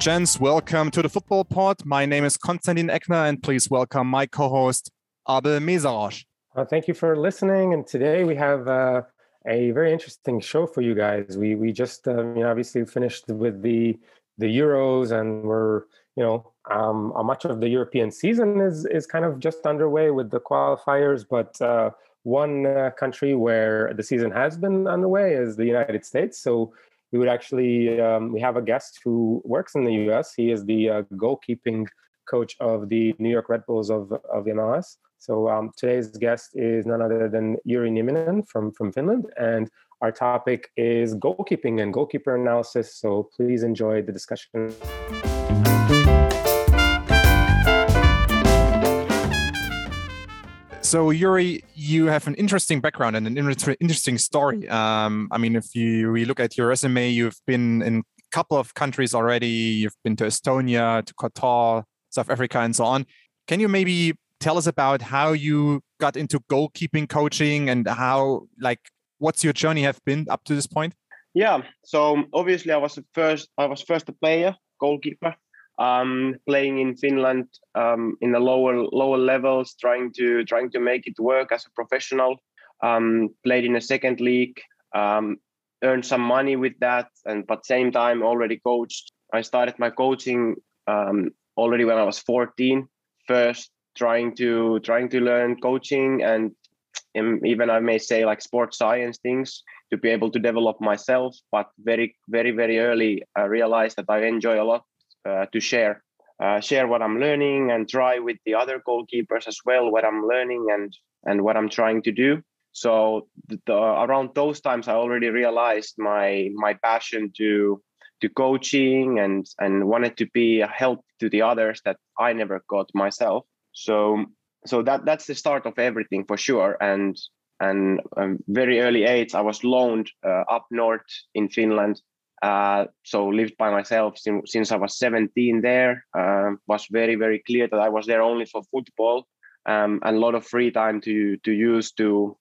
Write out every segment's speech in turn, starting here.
and gents, welcome to the Football Pod. My name is Constantin Eckner, and please welcome my co-host Abel Meszaros. Uh, thank you for listening. And today we have uh, a very interesting show for you guys. We we just um, you know obviously finished with the the Euros, and we're you know um, much of the European season is is kind of just underway with the qualifiers, but. Uh, one uh, country where the season has been underway is the United States. So we would actually um, we have a guest who works in the U.S. He is the uh, goalkeeping coach of the New York Red Bulls of of MLS. So um, today's guest is none other than Jyri Nieminen from from Finland, and our topic is goalkeeping and goalkeeper analysis. So please enjoy the discussion. So Jyri, you have an interesting background and an interesting story. Um, I mean, if you we look at your resume, you've been in a couple of countries already. You've been to Estonia, to Qatar, South Africa, and so on. Can you maybe tell us about how you got into goalkeeping coaching and how, like, what's your journey have been up to this point? Yeah. So obviously, I was first. I was first a player, goalkeeper um, playing in Finland um, in the lower lower levels, trying to trying to make it work as a professional. Um, played in a second league, um, earned some money with that, and but same time already coached. I started my coaching um, already when I was 14. First, trying to trying to learn coaching and even I may say like sports science things to be able to develop myself. But very very very early, I realized that I enjoy a lot to share uh, share what I'm learning and try with the other goalkeepers as well what I'm learning and and what I'm trying to do. So the, around those times, I already realized my my passion to to coaching and and wanted to be a help to the others that I never got myself. So so that that's the start of everything for sure. And and um, very early age, I was loaned uh, up north in Finland uh, so lived by myself since, since I was 17 there. Uh, was very very clear that I was there only for football um, and a lot of free time to to use to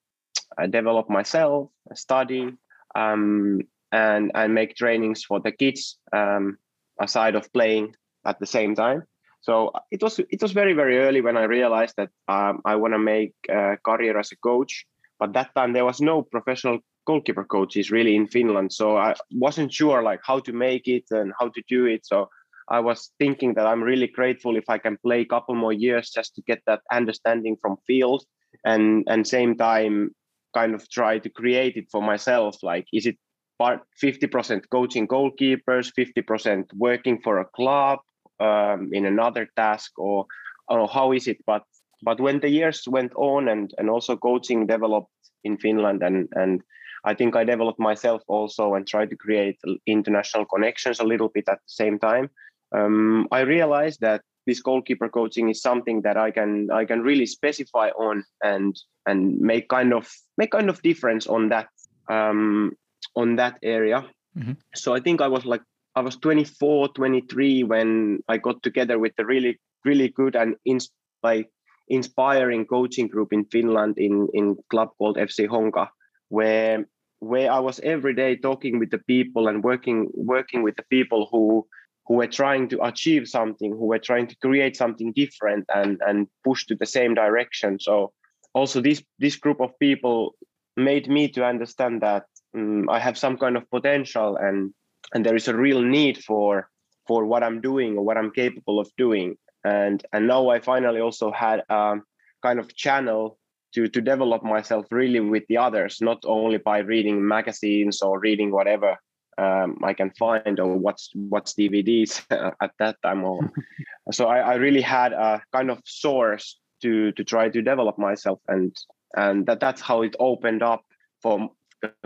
uh, develop myself, study, um, and and make trainings for the kids um, aside of playing at the same time. So it was it was very very early when I realized that um, I want to make a career as a coach. But that time there was no professional goalkeeper coaches really in Finland. So I wasn't sure like how to make it and how to do it. So I was thinking that I'm really grateful if I can play a couple more years just to get that understanding from field and and same time kind of try to create it for myself. Like is it part 50% coaching goalkeepers, 50% working for a club um, in another task or, or how is it? But but when the years went on and and also coaching developed in Finland and and I think I developed myself also and tried to create international connections a little bit at the same time. Um, I realized that this goalkeeper coaching is something that I can I can really specify on and and make kind of make kind of difference on that um, on that area. Mm-hmm. So I think I was like I was 24, 23 when I got together with a really really good and ins- like inspiring coaching group in Finland in in club called FC Honka where where I was every day talking with the people and working working with the people who who were trying to achieve something, who were trying to create something different and and push to the same direction. So also this this group of people made me to understand that um, I have some kind of potential and and there is a real need for for what I'm doing or what I'm capable of doing. And and now I finally also had a kind of channel to to develop myself really with the others, not only by reading magazines or reading whatever um, I can find or what's what's DVDs at that time. Or so I, I really had a kind of source to to try to develop myself, and and that that's how it opened up for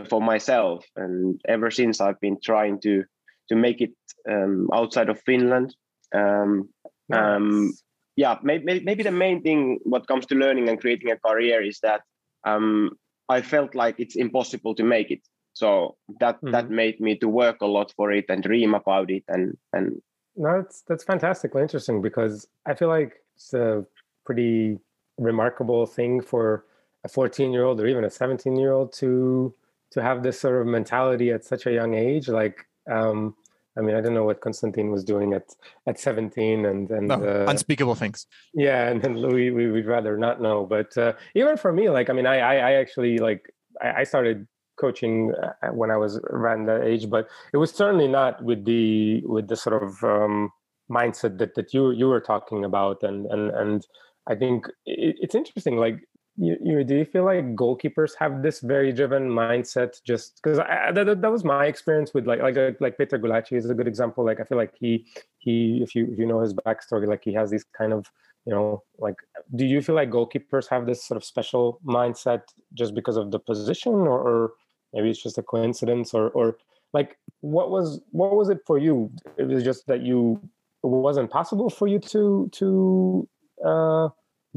for myself. And ever since I've been trying to to make it um, outside of Finland. Um, um, yeah, maybe, maybe the main thing what comes to learning and creating a career is that um, I felt like it's impossible to make it. So that mm-hmm. that made me to work a lot for it and dream about it and and. No, that's that's fantastically interesting because I feel like it's a pretty remarkable thing for a 14 year old or even a 17 year old to to have this sort of mentality at such a young age. Like um, I mean, I don't know what Constantine was doing at at 17 and and no, uh, unspeakable things. Yeah, and then Louis, we would rather not know. But uh, even for me, like, I mean, I I, I actually like I, I started coaching uh, when I was around that age, but it was certainly not with the with the sort of um, mindset that that you you were talking about, and and and I think it, it's interesting. Like you, you do you feel like goalkeepers have this very driven mindset just because that, that was my experience with like like like Peter Gulacsi is a good example. Like I feel like he he if you if you know his backstory like he has these kind of you know like do you feel like goalkeepers have this sort of special mindset just because of the position or, or maybe it's just a coincidence or or like what was what was it for you? It was just that you it wasn't possible for you to to uh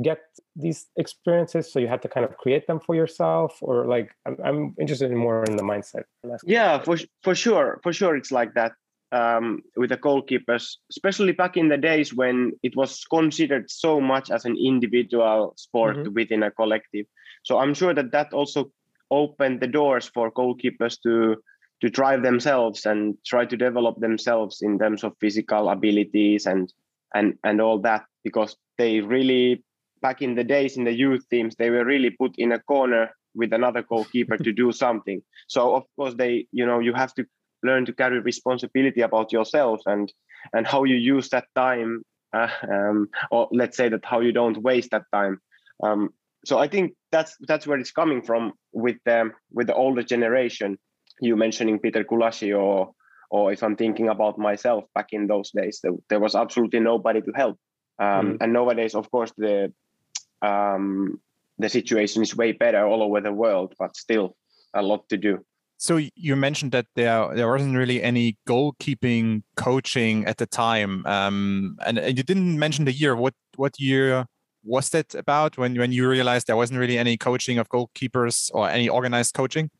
get these experiences so you had to kind of create them for yourself or like i'm, I'm interested in more in the mindset yeah for, for sure for sure it's like that um, with the goalkeepers especially back in the days when it was considered so much as an individual sport mm-hmm. within a collective so i'm sure that that also opened the doors for goalkeepers to to drive themselves and try to develop themselves in terms of physical abilities and and and all that because they really back in the days in the youth teams, they were really put in a corner with another goalkeeper to do something. So of course they, you know, you have to learn to carry responsibility about yourself and and how you use that time, uh, um, or let's say that how you don't waste that time. Um, so I think that's that's where it's coming from with the with the older generation. You mentioning Peter Gulacsi or or if I'm thinking about myself back in those days, there, there was absolutely nobody to help. Um, mm. And nowadays, of course, the um, the situation is way better all over the world, but still a lot to do. So you mentioned that there there wasn't really any goalkeeping coaching at the time, um, and, and you didn't mention the year. What what year was that about when when you realized there wasn't really any coaching of goalkeepers or any organized coaching?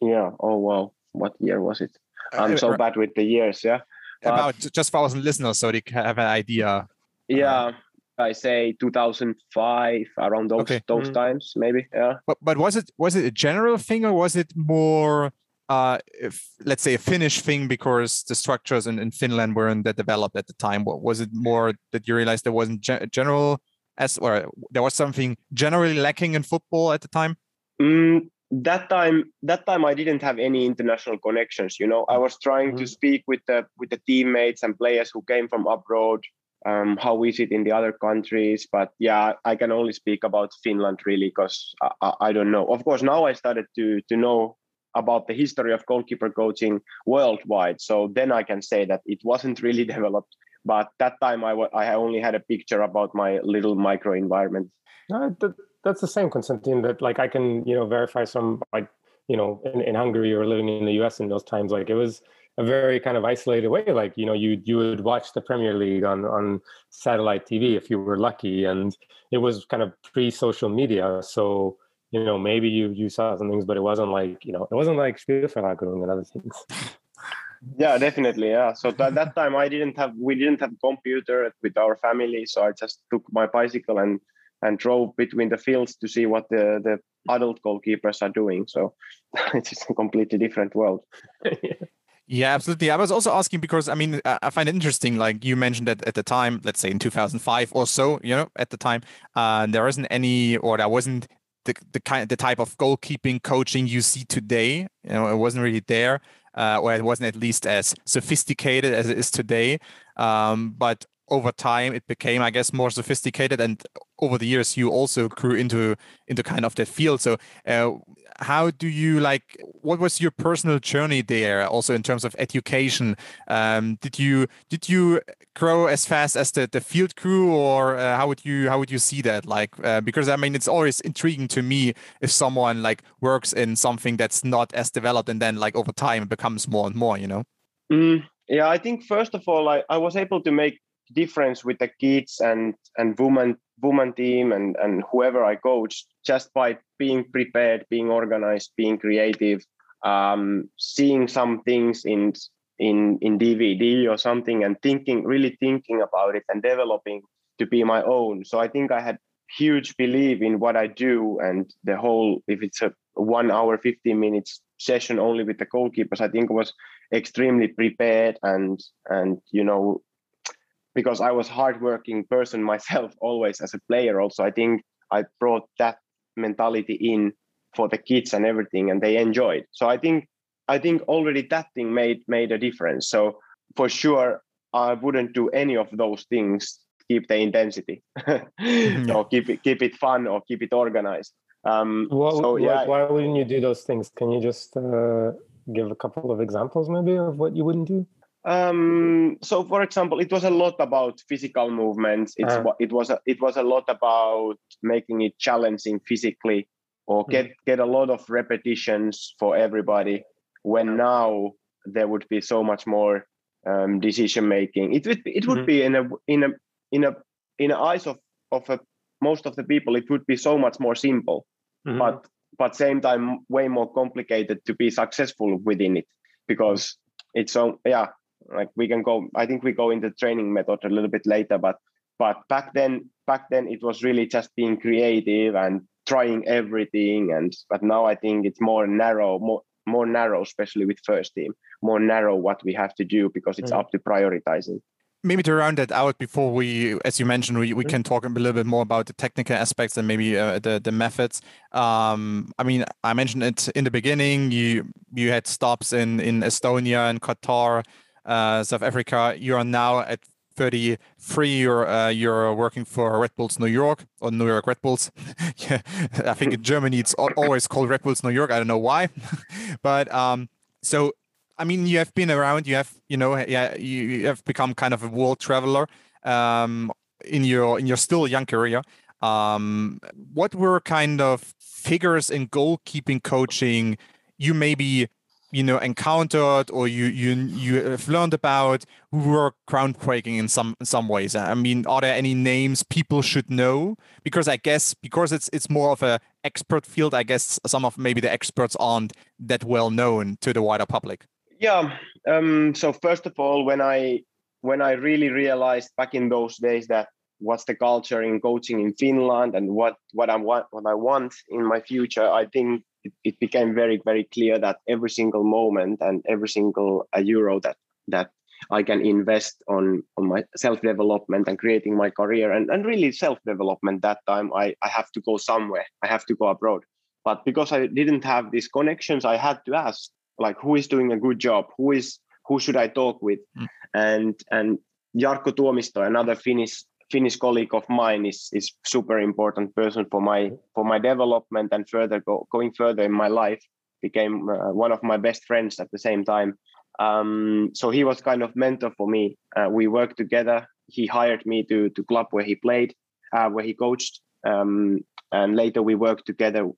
Yeah. Oh well, what year was it? I'm so uh, bad with the years. Yeah. About just for our listeners, so they have an idea. Yeah. I say 2005 around those okay. those mm. times maybe yeah but but was it was it a general thing or was it more uh if let's say a Finnish thing because the structures in, in Finland weren't that developed at the time what was it more that you realized there wasn't ge- general as or there was something generally lacking in football at the time mm, that time that time I didn't have any international connections you know I was trying mm-hmm. to speak with the with the teammates and players who came from abroad um, how is it in the other countries but yeah i can only speak about finland really because I, I, don't know. Of course now i started to to know about the history of goalkeeper coaching worldwide so then i can say that it wasn't really developed but that time i, I only had a picture about my little micro environment. No, that, that's the same constantine that like i can you know verify some like you know in, in hungary or living in the us in those times like it was a very kind of isolated way. Like you know, you you would watch the Premier League on on satellite TV if you were lucky, and it was kind of pre social media. So you know, maybe you you saw some things, but it wasn't like you know, it wasn't like Spielverlagerung and other things. yeah definitely yeah so at that time i didn't have we didn't have computer with our family so i just took my bicycle and and drove between the fields to see what the the adult goalkeepers are doing so it's just a completely different world yeah. Yeah, absolutely. I was also asking because I mean I find it interesting. Like you mentioned that at the time, let's say in 2005 or so, you know, at the time, uh, there isn't any or there wasn't the the kind the type of goalkeeping coaching you see today. You know, it wasn't really there, uh, or it wasn't at least as sophisticated as it is today. Um, but over time it became i guess more sophisticated and over the years you also grew into into kind of that field so uh, how do you like what was your personal journey there also in terms of education? Um, did you did you grow as fast as the, the field crew or uh, how would you how would you see that? Like uh, because i mean it's always intriguing to me if someone like works in something that's not as developed and then like over time it becomes more and more you know? Mm, yeah i think first of all I, I was able to make difference with the kids and and woman woman team and and whoever I coach just by being prepared, being organized, being creative, um, seeing some things in in in DVD or something, and thinking really thinking about it and developing to be my own. So I think I had huge belief in what I do and the whole. If it's a one hour, fifteen minutes session only with the goalkeepers, I think was extremely prepared and and you know because I was hardworking person myself always as a player. Also, I think I brought that mentality in for the kids and everything, and they enjoyed. So I think I think already that thing made made a difference. So for sure, I wouldn't do any of those things. Keep the intensity, mm-hmm. or keep it keep it fun, or keep it organized. Um, well, so yeah, why wouldn't you do those things? Can you just uh, give a couple of examples, maybe, of what you wouldn't do? Um, so, for example, it was a lot about physical movements. It's uh. it was a, it was a lot about making it challenging physically, or hmm. get mm. get a lot of repetitions for everybody. When now there would be so much more um, decision making. It would be, it would mm-hmm. be in a in a in a in the eyes of of a, most of the people, it would be so much more simple, mm-hmm. but but same time way more complicated to be successful within it because it's so yeah like we can go i think we go into training method a little bit later but but back then back then it was really just being creative and trying everything and but now i think it's more narrow more more narrow, especially with first team, more narrow what we have to do because it's mm. up to prioritizing. Maybe to round that out before we, as you mentioned, we, we mm. can talk a little bit more about the technical aspects and maybe uh, the the methods. Um, I mean, I mentioned it in the beginning. You you had stops in in Estonia and Qatar, South Africa. You are now at 33 you're uh, you're working for Red Bulls New York or New York Red Bulls. yeah, I think in Germany it's always called Red Bulls New York. I don't know why, but um, so I mean you have been around. You have you know yeah you, you have become kind of a world traveler um, in your in your still young career. Um, what were kind of figures in goalkeeping coaching you maybe you know encountered or you you you have learned about who were groundbreaking in some in some ways. I mean are there any names people should know? Because i guess because it's it's more of a expert field i guess some of maybe the experts aren't that well known to the wider public. Yeah um, so first of all when i when i really realized back in those days that what's the culture in coaching in finland and what what i want what i want in my future i think it, it became very very clear that every single moment and every single uh, euro that that I can invest on on my self development and creating my career and, and really self development that time I, I have to go somewhere. I have to go abroad. But because I didn't have these connections I had to ask like who is doing a good job? Who is who should I talk with? Mm. and and Jarkko Tuomisto another Finnish Finnish colleague of mine is is super important person for my for my development and further go, going further in my life. Became uh, one of my best friends at the same time. Um, so he was kind of mentor for me. Uh, we worked together. He hired me to to club where he played, uh, where he coached, um, and later we worked together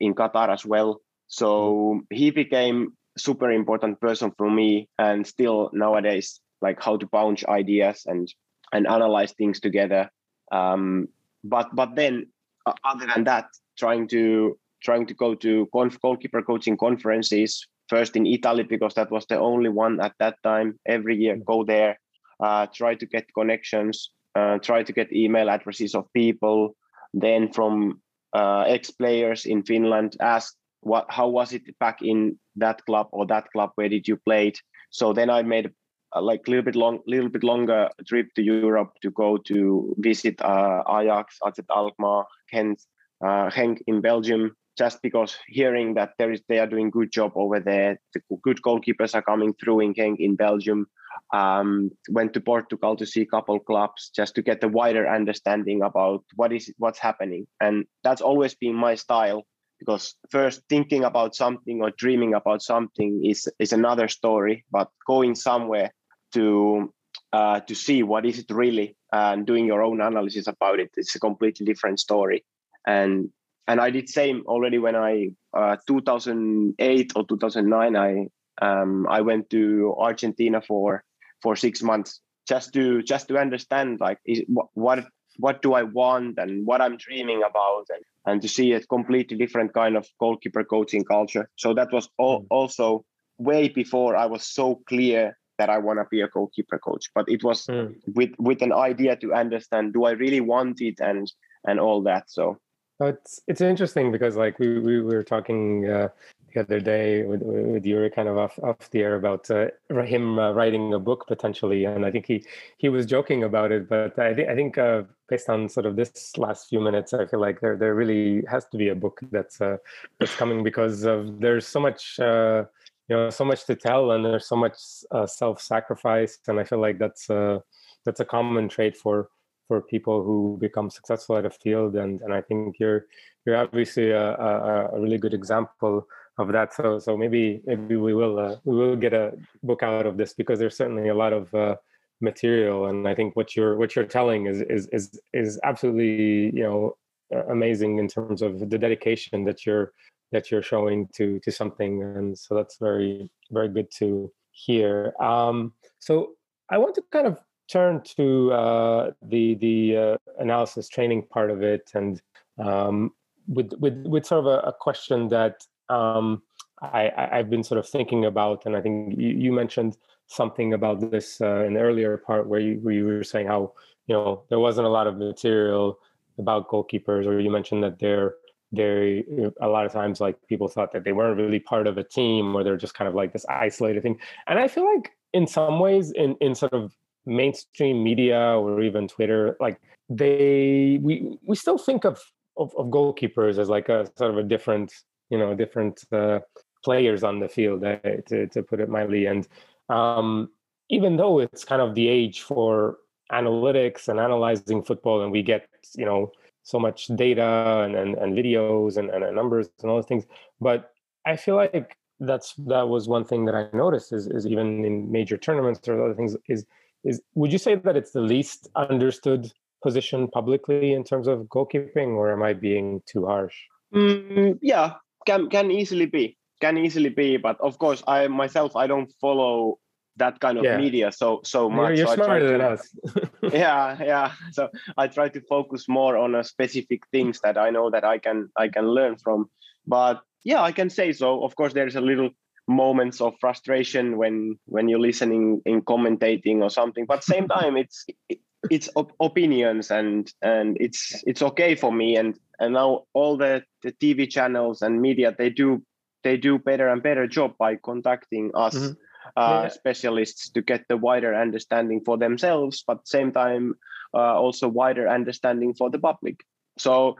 in Qatar as well. So he became super important person for me, and still nowadays, like how to bounce ideas and and analyze things together. Um, but but then uh, other than that, trying to trying to go to conf- goalkeeper coaching conferences first in Italy because that was the only one at that time. Every year, go there, uh, try to get connections, uh, try to get email addresses of people. Then from uh, ex players in Finland, ask what how was it back in that club or that club? Where did you play it? So then I made like a little bit long, little bit longer trip to Europe to go to visit uh, Ajax, AZ Alkmaar, Ghent, uh, Genk in Belgium. Just because hearing that there is they are doing good job over there, the good goalkeepers are coming through in Genk in Belgium. Um, went to Portugal to see a couple clubs just to get a wider understanding about what is what's happening, and that's always been my style because first thinking about something or dreaming about something is is another story but going somewhere to uh, to see what is it really and doing your own analysis about it. It's a completely different story. And and i did same already when i uh, 2008 or 2009 i um, i went to argentina for for six months just to just to understand like is, what, what what do i want and what i'm dreaming about and, and to see a completely different kind of goalkeeper coaching culture. So that was all, mm. also way before i was so clear that I want to be a goalkeeper coach. But it was mm. with with an idea to understand: do I really want it, and and all that. So it's it's interesting because like we we, were talking uh, the other day with with Jyri kind of off off the air about uh, him uh, writing a book potentially, and I think he he was joking about it, but I think I think uh, based on sort of this last few minutes, I feel like there there really has to be a book that's uh, that's coming because of there's so much uh, you know so much to tell and there's so much self sacrifice, and I feel like that's a that's a common trait for for people who become successful at a field and and I think you're you're obviously a, a, a really good example of that. So so maybe maybe we will uh, we will get a book out of this because there's certainly a lot of uh, material and I think what you're what you're telling is is is is absolutely you know amazing in terms of the dedication that you're that you're showing to to something and so that's very very good to hear. Um so I want to kind of turn to uh, the the uh, analysis training part of it, and um, with with with sort of a, a question that um, I, I've been sort of thinking about, and I think you, you mentioned something about this uh, in the earlier part where you, where you were saying how you know there wasn't a lot of material about goalkeepers, or you mentioned that they're they a lot of times like people thought that they weren't really part of a team or they're just kind of like this isolated thing. And i feel like in some ways in in sort of mainstream media or even Twitter, like they we we still think of, of, of goalkeepers as like a sort of a different you know different uh, players on the field uh, to to put it mildly. And um, even though it's kind of the age for analytics and analyzing football and we get you know so much data and and, and videos and, and numbers and all those things but i feel like that's that was one thing that i noticed is, is even in major tournaments or other things is is would you say that it's the least understood position publicly in terms of goalkeeping, or am I being too harsh? Mm, yeah, can can easily be, can easily be. But of course, I myself I don't follow that kind of yeah. media so so much. You're, so smarter than us. yeah, yeah. So I try to focus more on a specific things that I know that I can I can learn from. But yeah, I can say so. Of course, there's a little moments of frustration when when you're listening in commentating or something but same time it's it's op- opinions and and it's it's okay for me and and now all the the tv channels and media they do they do better and better job by contacting us mm-hmm. Uh, yeah. specialists to get the wider understanding for themselves but same time uh, also wider understanding for the public. So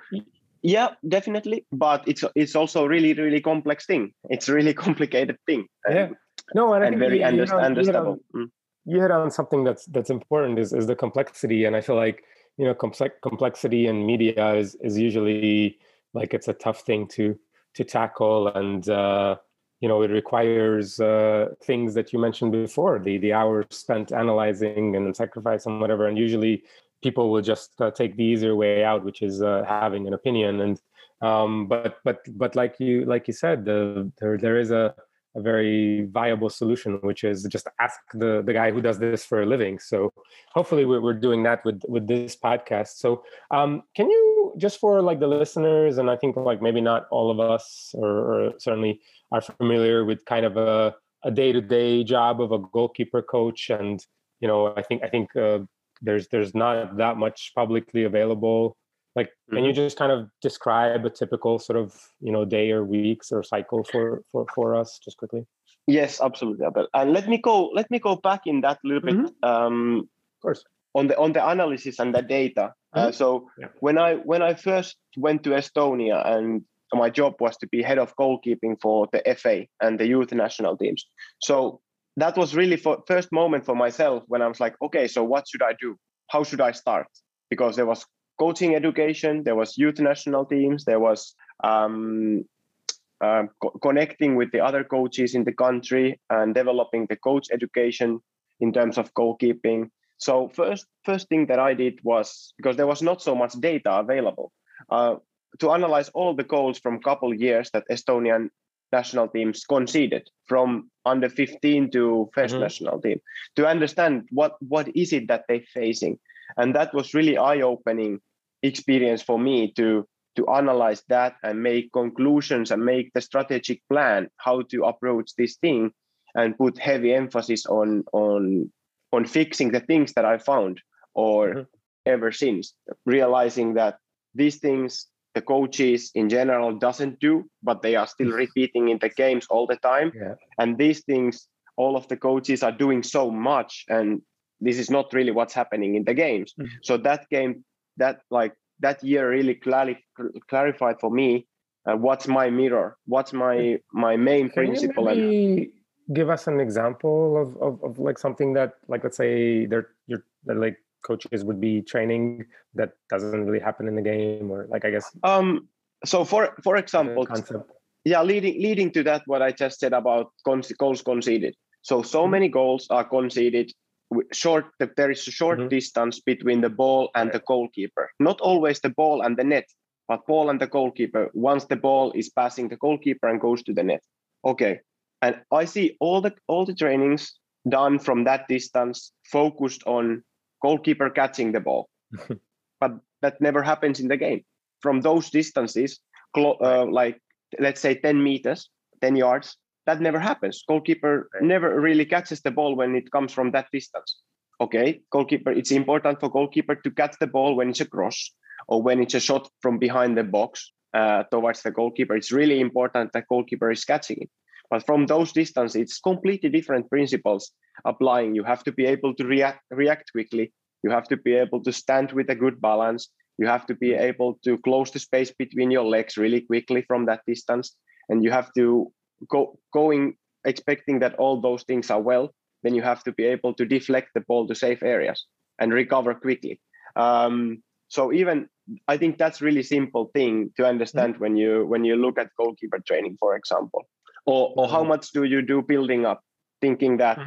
yeah definitely but it's it's also really really complex thing. It's a really complicated thing yeah. No and, and very you, understandable you hit, on, you hit on something that's that's important is, is the complexity and i feel like you know complex complexity in media is is usually like it's a tough thing to to tackle and uh you know it requires uh, things that you mentioned before the the hours spent analyzing and sacrifice and whatever and usually people will just uh, take the easier way out, which is uh, having an opinion. And um, but but but like you like you said, the, there there is a, a very viable solution, which is just ask the the guy who does this for a living. So hopefully we're, we're doing that with with this podcast. So um, can you just for like the listeners, and I think like maybe not all of us, or, or certainly are familiar with kind of a a day to day job of a goalkeeper coach and you know i think i think uh, there's there's not that much publicly available like mm-hmm. can you mm-hmm. just kind of describe a typical sort of you know day or weeks or cycle for for for us just quickly yes absolutely and let me go let me go back in that a little bit mm-hmm. um of course on the on the analysis and the data uh, mm-hmm. so yeah. when i when i first went to estonia and my job was to be head of goalkeeping for the fa and the youth national teams so that was really for first moment for myself when I was like, okay, so what should I do? How should I start? Because there was coaching education, there was youth national teams, there was um, uh, co- connecting with the other coaches in the country and developing the coach education in terms of goalkeeping. So first, first thing that I did was because there was not so much data available. Uh, to analyze all the goals from couple years that Estonian national teams conceded from under 15 to 1st mm-hmm. national team to understand what what is it that they're facing and that was really eye-opening experience for me to to analyze that and make conclusions and make the strategic plan how to approach this thing and put heavy emphasis on on on fixing the things that i found or mm-hmm. ever since realizing that these things the coaches in general doesn't do but they are still repeating in the games all the time Yeah. and these things all of the coaches are doing so much and this is not really what's happening in the games Mhm. so that game that like that year really clari- clarified for me uh, what's my mirror what's my my main Can you principle and maybe give us an example of, of, of like something that like let's say they're you're that, like coaches would be training that doesn't really happen in the game or like I guess um so for for example concept. yeah leading leading to that what i just said about goals conceded so so Mhm. many goals are conceded short there is a short Mhm. distance between the ball and the goalkeeper not always the ball and the net but ball and the goalkeeper once the ball is passing the goalkeeper and goes to the net okay and i see all the all the trainings done from that distance focused on goalkeeper catching the ball. But that never happens in the game. From those distances clo- uh, like let's say 10 meters 10 yards that never happens. Goalkeeper never really catches the ball when it comes from that distance. Okay goalkeeper it's important for goalkeeper to catch the ball when it's a cross or when it's a shot from behind the box uh, towards the goalkeeper. It's really important that goalkeeper is catching it but from those distances it's completely different principles applying. You have to be able to react react quickly. You have to be able to stand with a good balance. You have to be able to close the space between your legs really quickly from that distance. And you have to go going expecting that all those things are well then you have to be able to deflect the ball to safe areas and recover quickly. Um, so even i think that's really simple thing to understand when you when you look at goalkeeper training for example or, or how Mhm. much do you do building up thinking that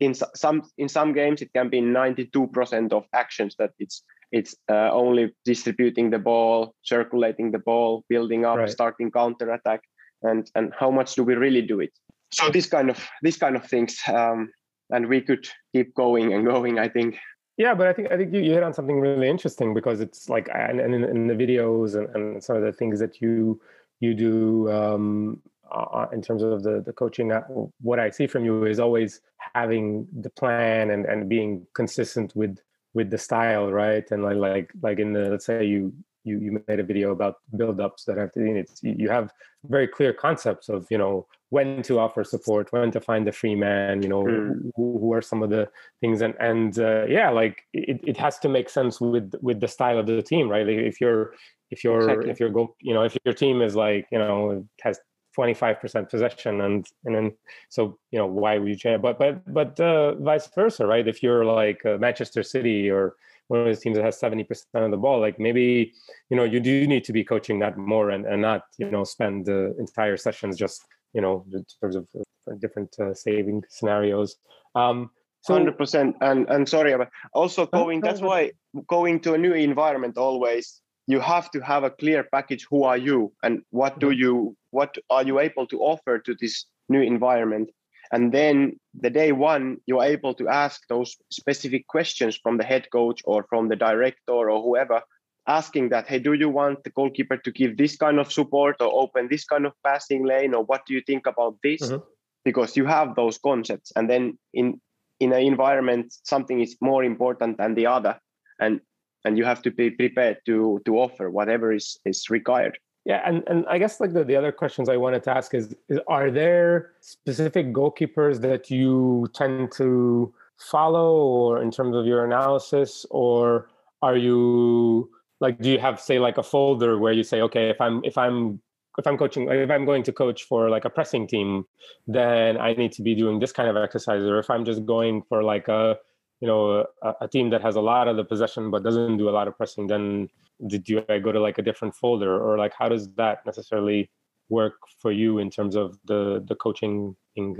in some in some games it can be 92% of actions that it's it's uh, only distributing the ball circulating the ball building up Right. starting counter attack and and how much do we really do it so this kind of this kind of things um, and we could keep going and going i think Yeah, but I think I think you, you hit on something really interesting because it's like and, and in, in the videos and, and some of the things that you you do um, uh, in terms of the the coaching. uh, What I see from you is always having the plan and and being consistent with with the style, right? And like like like in the let's say you you you made a video about build-ups that have to in it's you have very clear concepts of you know when to offer support when to find the free man you know Mm. who, who are some of the things and and uh, yeah like it, it has to make sense with with the style of the team right like if you're if you're Exactly. if you're go you know if your team is like you know has 25% possession and and then so you know why would you change? But but but uh, vice versa right? If you're like uh, manchester city or one of those teams that has 70% of the ball like maybe you know you do need to be coaching that more and, and not you know spend the entire sessions just you know in terms of uh, different uh, saving scenarios. Um so 100% and and sorry but also going that's why going to a new environment always you have to have a clear package who are you and what do you what are you able to offer to this new environment? And then the day one you're able to ask those specific questions from the head coach or from the director or whoever asking that hey do you want the goalkeeper to give this kind of support or open this kind of passing lane or what do you think about this? Mhm. because you have those concepts. And then in in an environment something is more important than the other. And and you have to be prepared to to offer whatever is is required. Yeah, and, and I guess like the, the other questions I wanted to ask is, is are there specific goalkeepers that you tend to follow or in terms of your analysis or are you like do you have say like a folder where you say okay if I'm if I'm if I'm coaching if I'm going to coach for like a pressing team then I need to be doing this kind of exercise or if I'm just going for like a you know a, a team that has a lot of the possession but doesn't do a lot of pressing then did you I go to like a different folder? Or like how does that necessarily work for you in terms of the the coaching thing?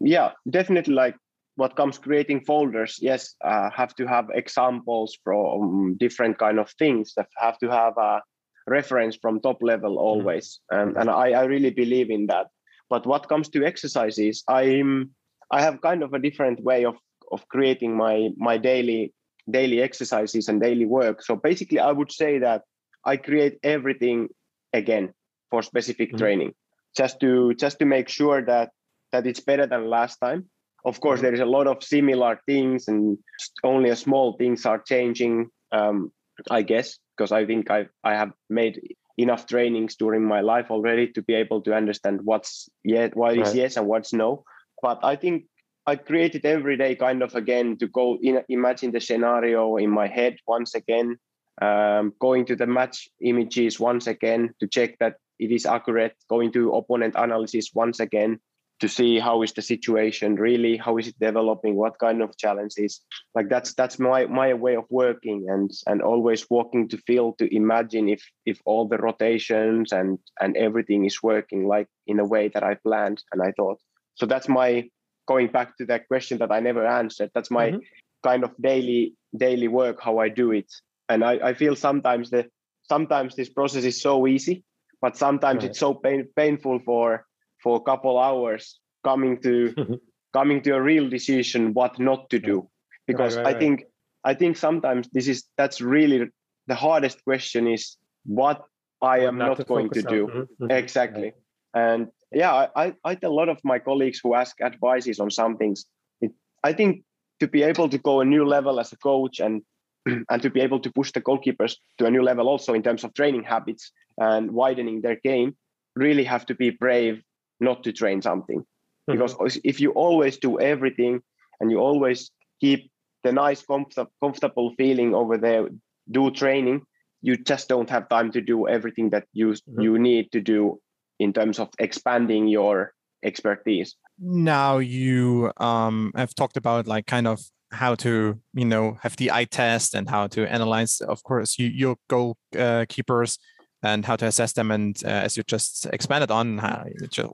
yeah definitely like what comes creating folders yes uh, have to have examples from different kind of things that have to have a reference from top level always and, and I, I really believe in that. But what comes to exercises i'm i have kind of a different way of of creating my my daily daily exercises and daily work so basically i would say that i create everything again for specific Mhm. training just to just to make sure that that it's better than last time of course Mhm. there is a lot of similar things and only a small things are changing um, I guess, because I think I I have made enough trainings during my life already to be able to understand what's yet what is right. yes and what's no. But I think I created every day kind of again to go in, imagine the scenario in my head once again, um, going to the match images once again to check that it is accurate, going to opponent analysis once again to see how is the situation really, how is it developing, what kind of challenges. Like that's that's my my way of working and and always walking to field to imagine if if all the rotations and and everything is working like in a way that I planned and I thought. So that's my going back to that question that I never answered, that's my mm-hmm. kind of daily daily work, how I do it. And I, I feel sometimes that sometimes this process is so easy, but sometimes right. it's so pain, painful for for a couple hours coming to coming to a real decision what not to do. Because right, right, I think I think sometimes this is that's really the hardest question is what I am not, not going to do. Mm-hmm. Exactly. And yeah, I, I tell a lot of my colleagues who ask advices on some things. It, I think to be able to go a new level as a coach and and to be able to push the goalkeepers to a new level also in terms of training habits and widening their game, really have to be brave not to train something. Mm-hmm. Because if you always do everything and you always keep the nice comfort, comfortable feeling over there, do training, you just don't have time to do everything that you mm-hmm. you need to do in terms of expanding your expertise? Now you um, have talked about like kind of how to you know have the eye test and how to analyze of course you, your goal uh, keepers and how to assess them and uh, as you just expanded on how,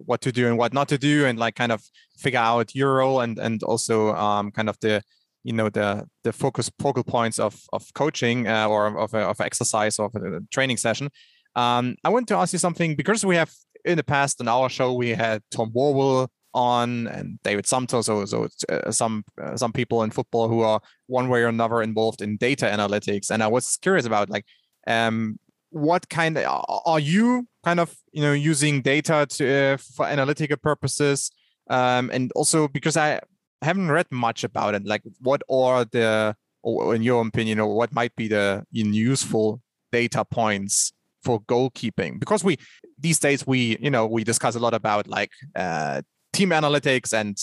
what to do and what not to do and like kind of figure out your role and and also um, kind of the you know the the focus focal points of of coaching uh, or of, of exercise or of a training session. Um, i want to ask you something because we have in the past on our show we had Tom Worville on and David Sumpter, so so uh, some uh, some people in football who are one way or another involved in data analytics. And I was curious about like, um, what kind of are you kind of you know using data to uh, for analytical purposes, um, and also because I haven't read much about it. Like, what are the, in your opinion, or what might be the useful data points for goalkeeping because we these days we you know we discuss a lot about like uh, team analytics and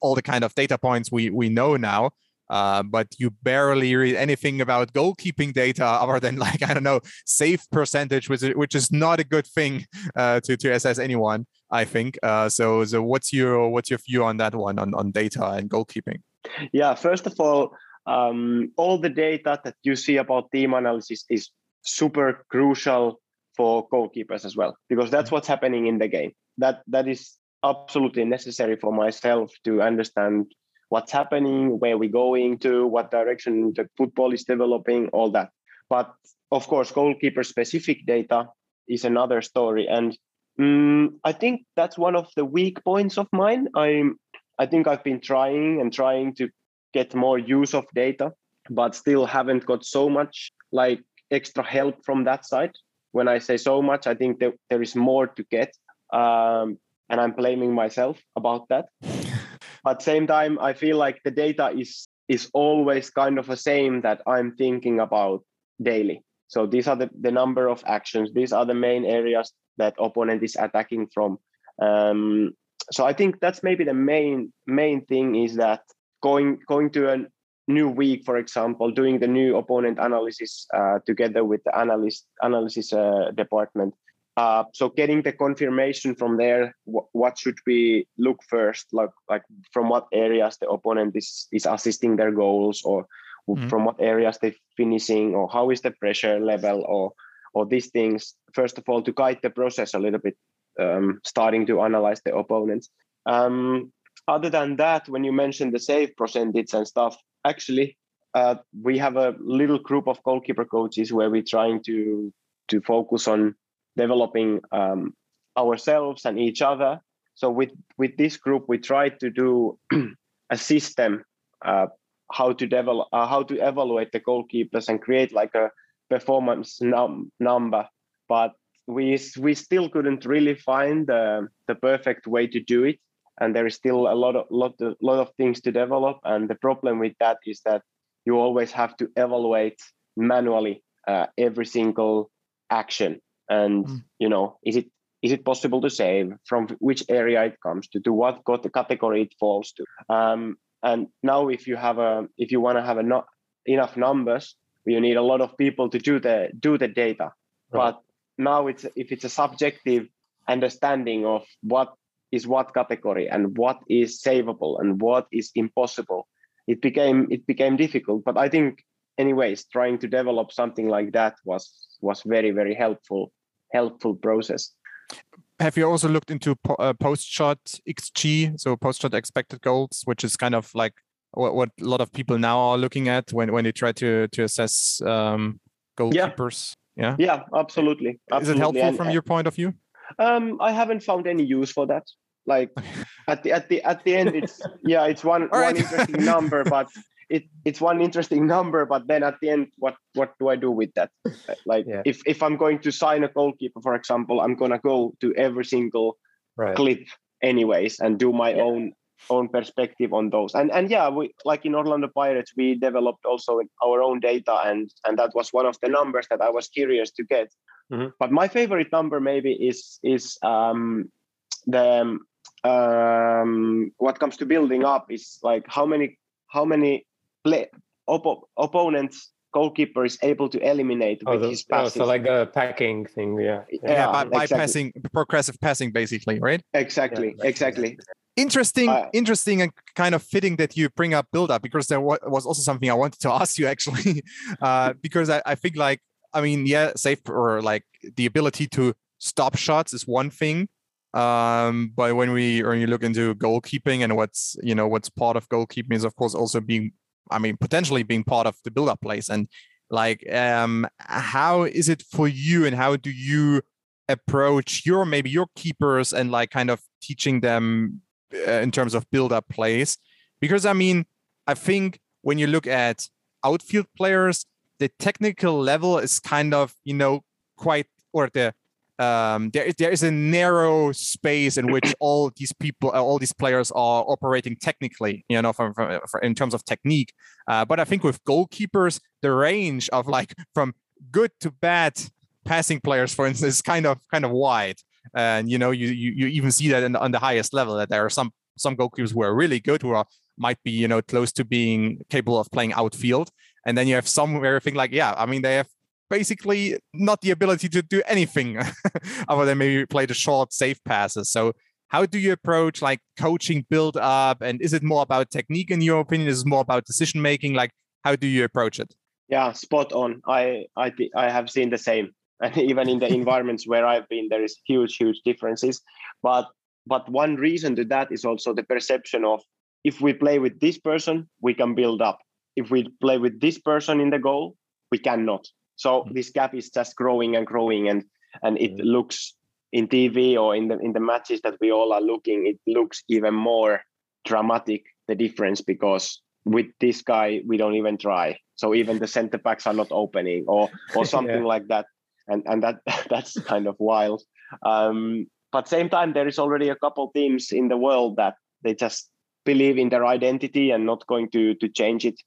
all the kind of data points we we know now uh, but you barely read anything about goalkeeping data other than like I don't know save percentage, which is, which is not a good thing uh, to to assess anyone. I think. Uh, so so what's your what's your view on that one on on data and goalkeeping? Yeah, first of all, um, all the data that you see about team analysis is super crucial for goalkeepers as well because that's what's happening in the game. That that is absolutely necessary for myself to understand what's happening where we're going to what direction the football is developing all that. But of course goalkeeper specific data is another story. And um, i think that's one of the weak points of mine. I'm i think i've been trying and trying to get more use of data but still haven't got so much like extra help from that side. When I say so much, I think that there is more to get. Um, and I'm blaming myself about that. but same time, I feel like the data is is always kind of the same that I'm thinking about daily. So these are the, the number of actions. These are the main areas that opponent is attacking from. Um, so I think that's maybe the main main thing is that going going to an new week, for example, doing the new opponent analysis uh, together with the analyst analysis uh, department. Uh, so getting the confirmation from there, wh- what should we look first, like like from what areas the opponent is is assisting their goals, or mm-hmm. from what areas they're finishing, or how is the pressure level, or or these things. First of all, to guide the process a little bit, um, starting to analyze the opponents. Um, other than that, when you mentioned the save percentage and stuff, actually uh, we have a little group of goalkeeper coaches where we're trying to to focus on developing um, ourselves and each other. So with with this group, we try to do a system uh, how to develop uh, how to evaluate the goalkeepers and create like a performance num- number. But we we still couldn't really find the the perfect way to do it and there is still a lot of lot of, lot of things to develop and the problem with that is that you always have to evaluate manually uh, every single action and mm. you know is it is it possible to save from which area it comes to to what category it falls to um, and now if you have a if you want to have a not enough numbers you need a lot of people to do the do the data right. but now it's if it's a subjective understanding of what is what category and what is savable and what is impossible. It became it became difficult but i think anyways trying to develop something like that was was very very helpful helpful process. Have you also looked into po- uh, post shot xg so post shot expected goals which is kind of like what, what a lot of people now are looking at when when they try to to assess um, goalkeepers? Yeah. Yeah, yeah absolutely. absolutely. is it helpful and, from your point of view um i haven't found any use for that like at the at the at the end it's yeah it's one one right. interesting number but it it's one interesting number but then at the end what what do i do with that like yeah. if if i'm going to sign a goalkeeper for example i'm going to go to every single right. clip anyways and do my yeah. own own perspective on those and and yeah we like in orlando pirates we developed also our own data and and that was one of the numbers that i was curious to get mm-hmm. but my favorite number maybe is is um the um what comes to building up is like how many how many play op- opponents goalkeeper is able to eliminate oh, with those, his passes. Oh, so like the packing thing, yeah. Yeah, yeah by, by exactly. passing, progressive passing, basically, right? Exactly, yeah, exactly interesting uh, interesting and kind of fitting that you bring up build up because there was also something i wanted to ask you actually. Uh, because I, I, think like i mean yeah safe or like the ability to stop shots is one thing um, but when we when you look into goalkeeping and what's you know what's part of goalkeeping is of course also being i mean potentially being part of the build up plays and like um how is it for you and how do you approach your maybe your keepers and like kind of teaching them uh, in terms of build up plays. Because I mean, I think when you look at outfield players, the technical level is kind of, you know, quite, or the, um, there, there is a narrow space in which all these people, uh, all these players are operating technically, you know, from, from, from in terms of technique. Uh, but I think with goalkeepers, the range of like from good to bad passing players, for instance, is kind of kind of wide and you know you you, you even see that in, on the highest level that there are some some goalkeepers who are really good who are might be you know close to being capable of playing outfield. And then you have some where you think like yeah i mean they have basically not the ability to do anything other than maybe play the short safe passes. So how do you approach like coaching build up? And is it more about technique in your opinion? Is it more about decision making like how do you approach it? Yeah spot on. I i i have seen the same and even in the environments where I've been, there is huge, huge differences. But but one reason to that is also the perception of if we play with this person, we can build up. If we play with this person in the goal, we cannot. So mm-hmm. this gap is just growing and growing, and and it mm-hmm. looks in TV or in the in the matches that we all are looking, it looks even more dramatic the difference because with this guy we don't even try. So even the center backs are not opening or or something yeah. like that and and that that's kind of wild. Um, but same time, there is already a couple teams in the world that they just believe in their identity and not going to to change it,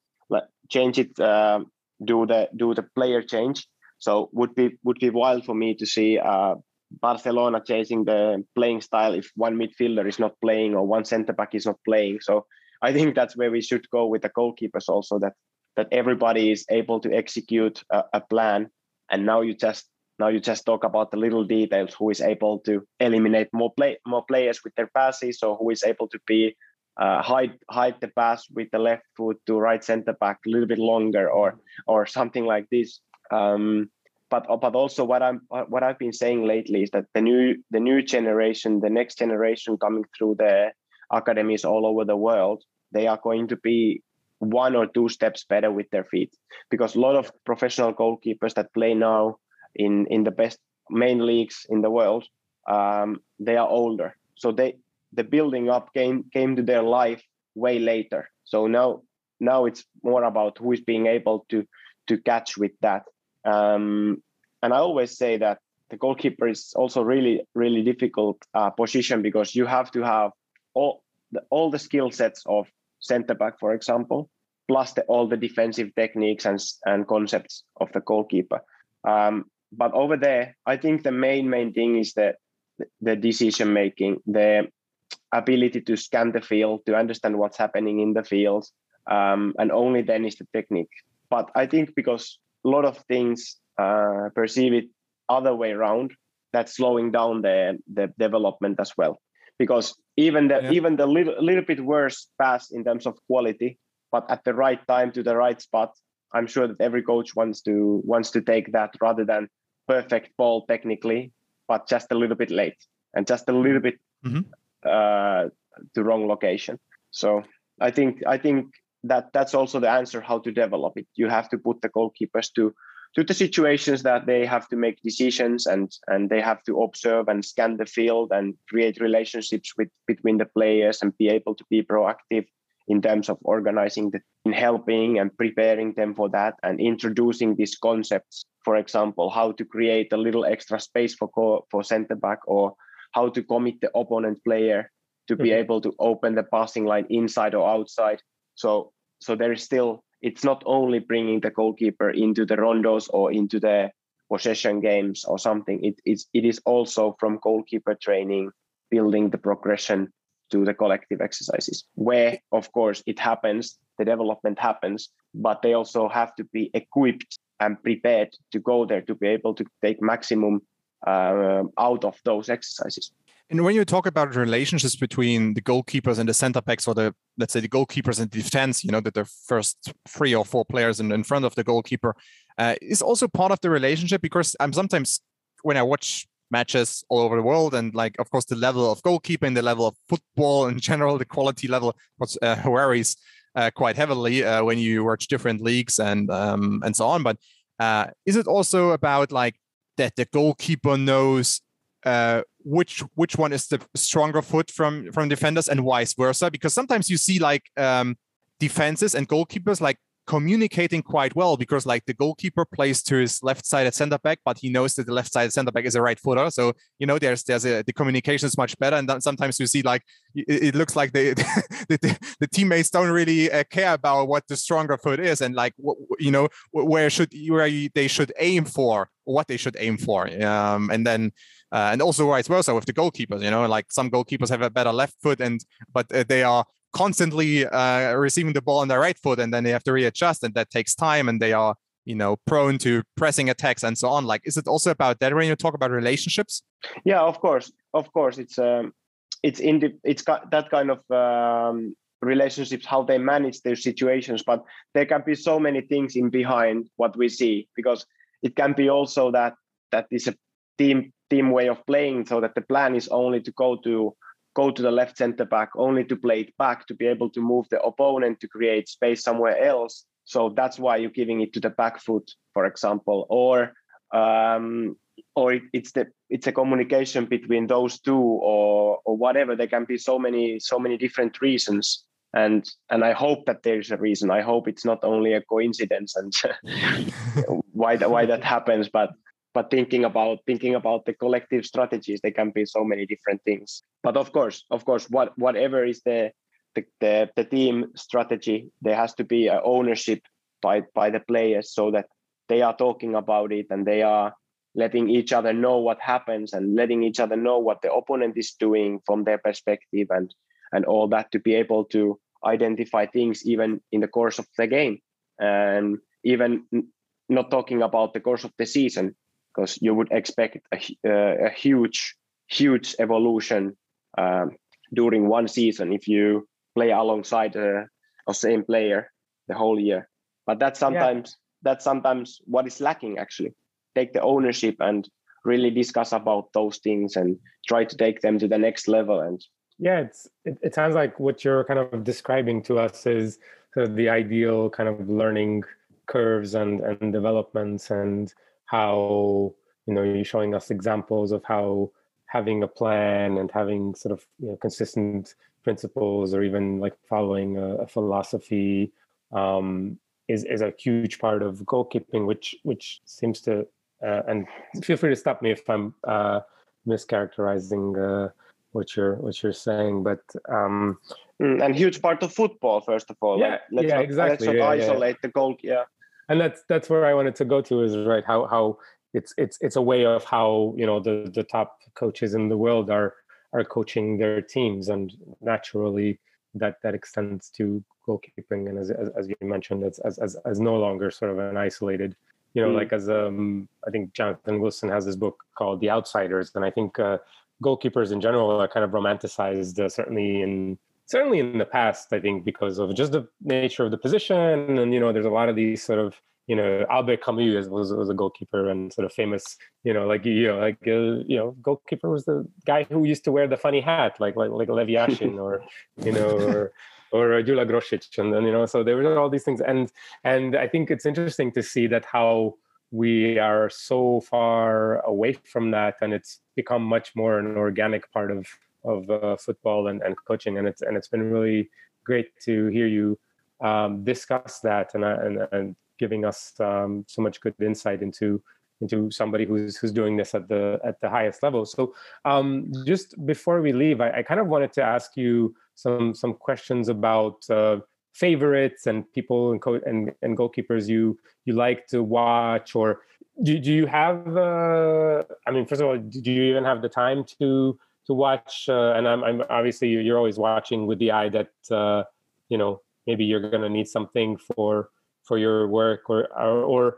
change it, uh, do the do the player change. So would be would be wild for me to see uh, Barcelona changing the playing style if one midfielder is not playing or one centre back is not playing. So I think that's where we should go with the goalkeepers also that that everybody is able to execute a, a plan and now you just now you just talk about the little details who is able to eliminate more play more players with their passes or who is able to be uh, hide hide the pass with the left foot to right center back a little bit longer or or something like this. Um, but but also what I'm what I've been saying lately is that the new the new generation the next generation coming through the academies all over the world they are going to be one or two steps better with their feet. Because a lot of professional goalkeepers that play now in in the best main leagues in the world um, they are older. So they the building up came came to their life way later. So now now it's more about who is being able to to catch with that. Um, and i always say that the goalkeeper is also really really difficult uh, position because you have to have all the, all the skill sets of center back, for example, plus the, all the defensive techniques and and concepts of the goalkeeper. Um, but over there, I think the main main thing is that the decision making, the ability to scan the field, to understand what's happening in the field, um, and only then is the technique. But I think because a lot of things uh, perceive it other way around, that's slowing down the the development as well. Because even the yeah. even the little little bit worse pass in terms of quality, but at the right time to the right spot, I'm sure that every coach wants to wants to take that rather than perfect ball technically, but just a little bit late and just a little bit mm-hmm. uh, to wrong location. So I think I think that that's also the answer how to develop it. You have to put the goalkeepers to to the situations that they have to make decisions and and they have to observe and scan the field and create relationships with between the players and be able to be proactive in terms of organizing the in helping and preparing them for that and introducing these concepts for example how to create a little extra space for co- for center back or how to commit the opponent player to be mm-hmm. able to open the passing line inside or outside so so there is still it's not only bringing the goalkeeper into the rondos or into the possession games or something. It, it's, it is also from goalkeeper training building the progression to the collective exercises where of course it happens the development happens but they also have to be equipped and prepared to go there to be able to take maximum uh, out of those exercises and when you talk about relationships between the goalkeepers and the center backs, or the let's say the goalkeepers and defense, you know that the first three or four players in, in front of the goalkeeper uh, is also part of the relationship because I'm sometimes when I watch matches all over the world and like of course the level of goalkeeping, the level of football in general, the quality level uh, varies uh, quite heavily uh, when you watch different leagues and um, and so on. But uh, is it also about like that the goalkeeper knows uh, which which one is the stronger foot from from defenders and vice versa? Because sometimes you see like um, defenses and goalkeepers like communicating quite well because like the goalkeeper plays to his left side at center back but he knows that the left side center back is a right footer so you know there's there's a the communication is much better and then sometimes you see like it, it looks like the, the, the teammates don't really uh, care about what the stronger foot is and like you know where should where they should aim for what they should aim for um, and then uh, and also vice versa with the goalkeepers. You know, like some goalkeepers have a better left foot, and but uh, they are constantly uh, receiving the ball on their right foot, and then they have to readjust, and that takes time, and they are you know prone to pressing attacks and so on. Like, is it also about that when you talk about relationships? Yeah, of course, of course, it's um, it's in the, it's that kind of um, relationships how they manage their situations but there can be so many things in behind what we see because it can be also that that is a team team way of playing so that the plan is only to go to go to the left center back only to play it back to be able to move the opponent to create space somewhere else. So that's why you're giving it to the back foot for example or um, or it, it's the it's a communication between those two or or whatever. There can be so many so many different reasons. And and i hope that there's a reason. I hope it's not only a coincidence and why that why that happens but but thinking about thinking about the collective strategies there can be so many different things. But of course of course what whatever is the the, the, the team strategy there has to be a ownership by by the players so that they are talking about it and they are letting each other know what happens and letting each other know what the opponent is doing from their perspective and and all that to be able to identify things even in the course of the game. And even not talking about the course of the season because you would expect a, uh, a huge, huge evolution um, during one season if you play alongside a, a, same player the whole year. But that's sometimes yeah. that's sometimes what is lacking actually. Take the ownership and really discuss about those things and try to take them to the next level and yeah it's it, it sounds like what you're kind of describing to us is sort of the ideal kind of learning curves and and developments and how you know you're showing us examples of how having a plan and having sort of you know, consistent principles or even like following a, a philosophy um, is is a huge part of goalkeeping, which which seems to uh, and feel free to stop me if I'm uh, mischaracterizing uh, what you're what you're saying. But um, mm, and huge part of football, first of all. Yeah, let's yeah, not, exactly. Let's not yeah, isolate yeah. the goal. Yeah, and that's that's where I wanted to go to is right how how it's it's it's a way of how you know the the top coaches in the world are are coaching their teams. And naturally that that extends to goalkeeping. And as as, as you mentioned as, as as as no longer sort of an isolated you know mm. like as um i think jonathan wilson has this book called the outsiders. And i think uh, goalkeepers in general are kind of romanticized uh, certainly in certainly in the past i think because of just the nature of the position and you know there's a lot of these sort of you know Albert Camus was was a goalkeeper and sort of famous you know like you know like uh, you know goalkeeper was the guy who used to wear the funny hat like like like Lev Yashin or you know or or Gyula Grosics and then you know so there were all these things. And and I think it's interesting to see that how we are so far away from that and it's become much more an organic part of of uh, football and, and coaching and it's and it's been really great to hear you um, discuss that and, and and giving us um, so much good insight into into somebody who's who's doing this at the at the highest level. So um, just before we leave, I, I, kind of wanted to ask you some some questions about uh, favorites and people and, co- and and goalkeepers you you like to watch or do, do you have uh, I mean first of all do you even have the time to to watch uh, and I'm, I'm obviously you're always watching with the eye that uh, you know maybe you're going to need something for for your work or or, or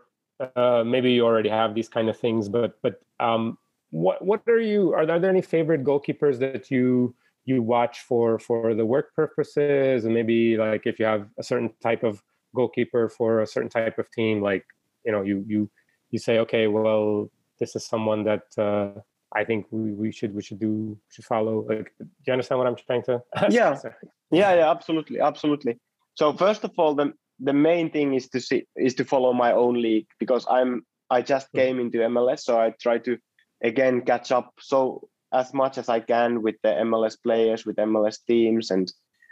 uh, maybe you already have these kind of things but but um, what what are you are there, are there any favorite goalkeepers that you you watch for for the work purposes? And maybe like if you have a certain type of goalkeeper for a certain type of team like you know you you you say okay well this is someone that uh, I think we, we should we should do should follow. Like, do you understand what I'm trying to? Ask? Yeah, yeah, yeah, absolutely, absolutely. So first of all, the the main thing is to see is to follow my own league because I'm I just hmm. came into MLS, so I try to again catch up so as much as I can with the MLS players, with MLS teams, and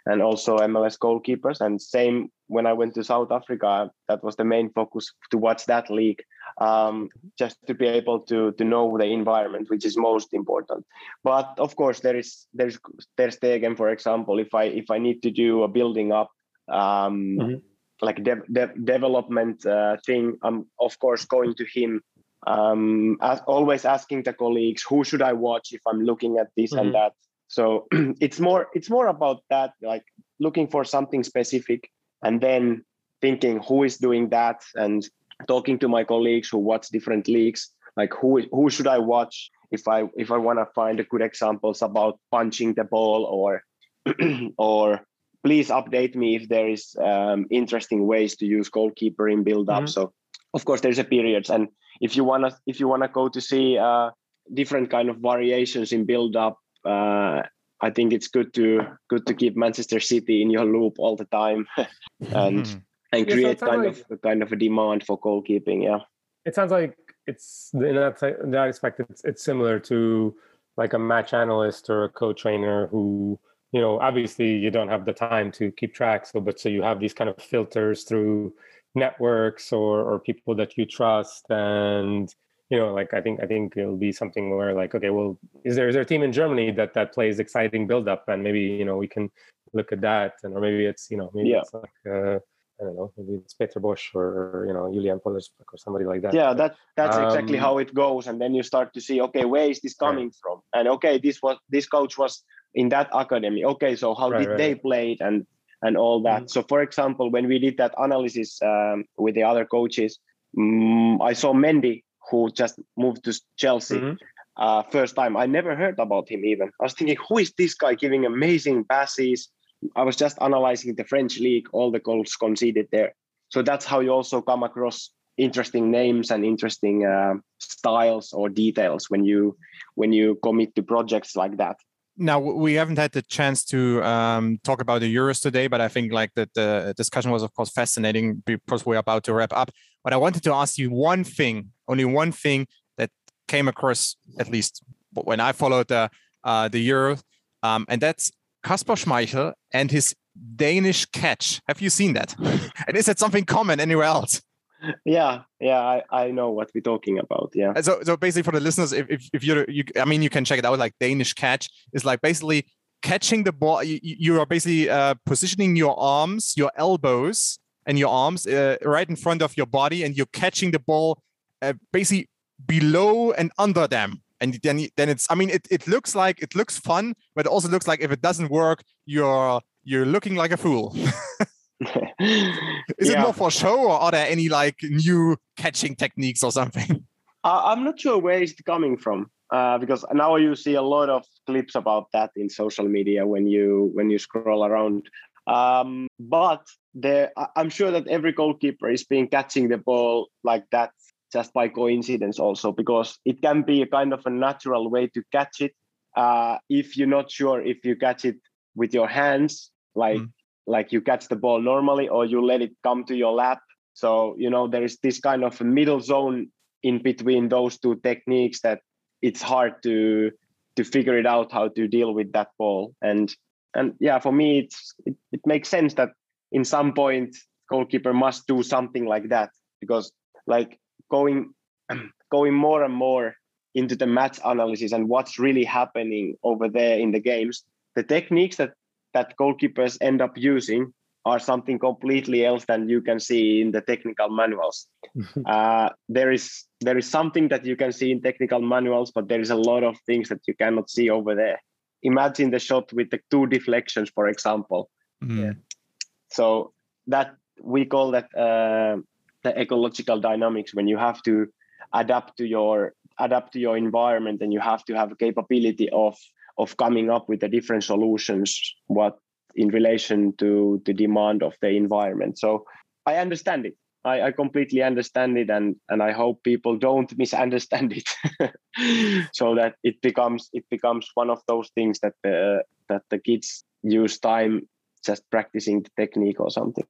and also MLS goalkeepers. And same when I went to South Africa, that was the main focus to watch that league, um, just to be able to to know the environment, which is most important. But of course, there is there's ter Stegen, for example. If I if I need to do a building up. Um, mm-hmm like de- de- development uh, thing, I'm of course going to him. Um, as always asking the colleagues, who should I watch if I'm looking at this mm-hmm. and that. So it's more it's more about that, like looking for something specific, and then thinking who is doing that, and talking to my colleagues who watch different leagues, like who who should I watch if I if I want to find a good examples about punching the ball or or please update me if there is um, interesting ways to use goalkeeper in build up. Mm-hmm. So of course there's a periods, and if you wanna if you wanna go to see uh, different kind of variations in build up, uh, I think it's good to good to keep Manchester City in your loop all the time, and mm-hmm. and create kind like, of kind of a demand for goalkeeping. Yeah, it sounds like it's in that in that aspect it's it's similar to like a match analyst or a co-trainer who you know obviously you don't have the time to keep track so but so you have these kind of filters through networks or or people that you trust and you know like i think i think it'll be something where like okay well is there is there a team in germany that that plays exciting build up and maybe you know we can look at that and or maybe it's you know maybe yeah. it's like uh, I don't know, maybe it's Peter Bosz or you know Julian Pollersbeck or somebody like that. Yeah, that that's um, exactly how it goes, and then you start to see, okay, where is this coming right. from? And okay, this was this coach was in that academy okay so how right, did right. they play it and and all that mm-hmm. so for example when we did that analysis um, with the other coaches um, i saw mendy who just moved to chelsea mm-hmm. uh, first time. I never heard about him even. I was thinking who is this guy giving amazing passes? I was just analyzing the french league all the goals conceded there. So that's how you also come across interesting names and interesting uh, styles or details when you when you commit to projects like that. Now we haven't had the chance to um, talk about the euros today but i think like that the discussion was of course fascinating because we're about to wrap up. But i wanted to ask you one thing only one thing that came across at least when i followed the uh, the euro um, and that's Kasper Schmeichel and his Danish catch. Have you seen that? and is that something common anywhere else? yeah yeah I, I know what we're talking about yeah so so basically for the listeners if, if, if you're you i mean you can check it out like danish catch is like basically catching the ball you, you are basically uh, positioning your arms your elbows and your arms uh, right in front of your body and you're catching the ball uh, basically below and under them. And then then it's i mean it, it looks like it looks fun but it also looks like if it doesn't work you're you're looking like a fool. Is yeah. it more for show or are there any like new catching techniques or something? Uh, i'm not sure where it's coming from uh, because now you see a lot of clips about that in social media when you when you scroll around. Um, but there i'm sure that every goalkeeper is being catching the ball like that just by coincidence also because it can be a kind of a natural way to catch it uh, if you're not sure if you catch it with your hands like mm. like you catch the ball normally or you let it come to your lap so you know there is this kind of a middle zone in between those two techniques that it's hard to to figure it out how to deal with that ball and and yeah for me it's it, it makes sense that in some point goalkeeper must do something like that because like going going more and more into the match analysis and what's really happening over there in the games the techniques that that goalkeepers end up using are something completely else than you can see in the technical manuals uh, there is there is something that you can see in technical manuals but there is a lot of things that you cannot see over there imagine the shot with the two deflections for example mm. yeah. so that we call that uh, the ecological dynamics when you have to adapt to your adapt to your environment and you have to have a capability of of coming up with the different solutions what in relation to the demand of the environment. So i understand it. I, I completely understand it and and i hope people don't misunderstand it. So that it becomes it becomes one of those things that the that the kids use time just practicing the technique or something.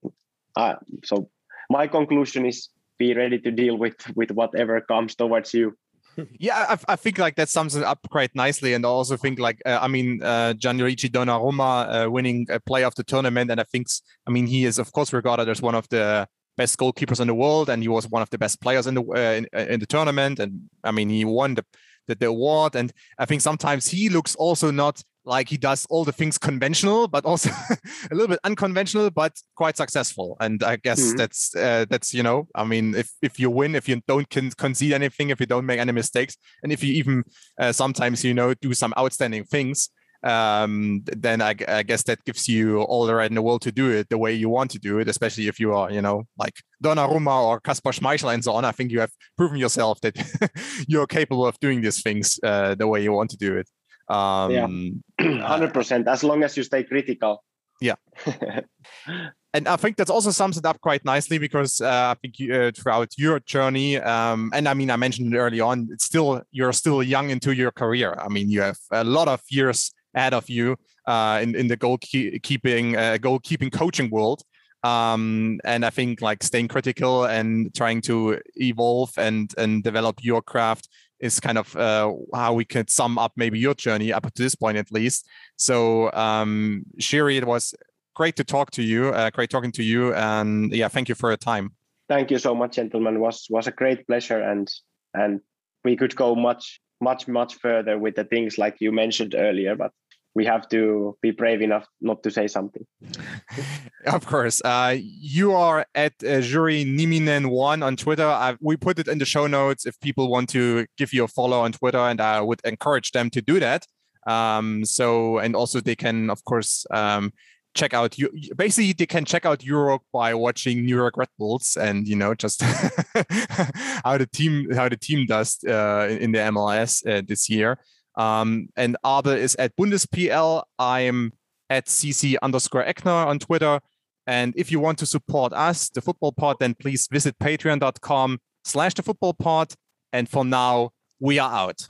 Uh, so my conclusion is be ready to deal with with whatever comes towards you. Yeah, I, I, think like that sums it up quite nicely, and I also think like uh, I mean uh, Gianluigi Donnarumma uh, winning a play of the tournament, and I think I mean he is of course regarded as one of the best goalkeepers in the world, and he was one of the best players in the uh, in, uh, in, the tournament, and I mean he won the, the the award, and I think sometimes he looks also not like he does all the things conventional, but also a little bit unconventional, but quite successful. And I guess mm-hmm. that's uh, that's you know, I mean, if if you win, if you don't con- concede anything, if you don't make any mistakes, and if you even uh, sometimes you know do some outstanding things, um, then I, I, guess that gives you all the right in the world to do it the way you want to do it, especially if you are, you know, like Donnarumma or Kasper Schmeichel and so on. I think you have proven yourself that you're capable of doing these things uh, the way you want to do it. Um, yeah, hundred percent. As long as you stay critical. Yeah. and I think that also sums it up quite nicely because uh, I think you, uh, throughout your journey, um, and I mean, I mentioned it early on, it's still you're still young into your career. I mean, you have a lot of years ahead of you uh, in in the goalkeeping uh, goalkeeping coaching world. Um, and I think like staying critical and trying to evolve and and develop your craft is kind of uh, how we could sum up maybe your journey up to this point at least. So um, Jyri, it was great to talk to you. Uh, great talking to you, and yeah, thank you for your time. Thank you so much, gentlemen. Was was a great pleasure, and and we could go much much much further with the things like you mentioned earlier, but we have to be brave enough not to say something. of course. Uh, you are at uh, Jyri Nieminen one on Twitter. I, we put it in the show notes if people want to give you a follow on Twitter, and I would encourage them to do that. Um, so, and also they can, of course, um, check out you basically they can check out Jyri by watching New York Red Bulls and you know just how the team how the team does uh, in the MLS uh, this year. Um, and Abe is at BundesPL. I'm at CC underscore Eckner on Twitter. And if you want to support us, the Football Pod, then please visit patreon.com slash the football pod. And for now, we are out.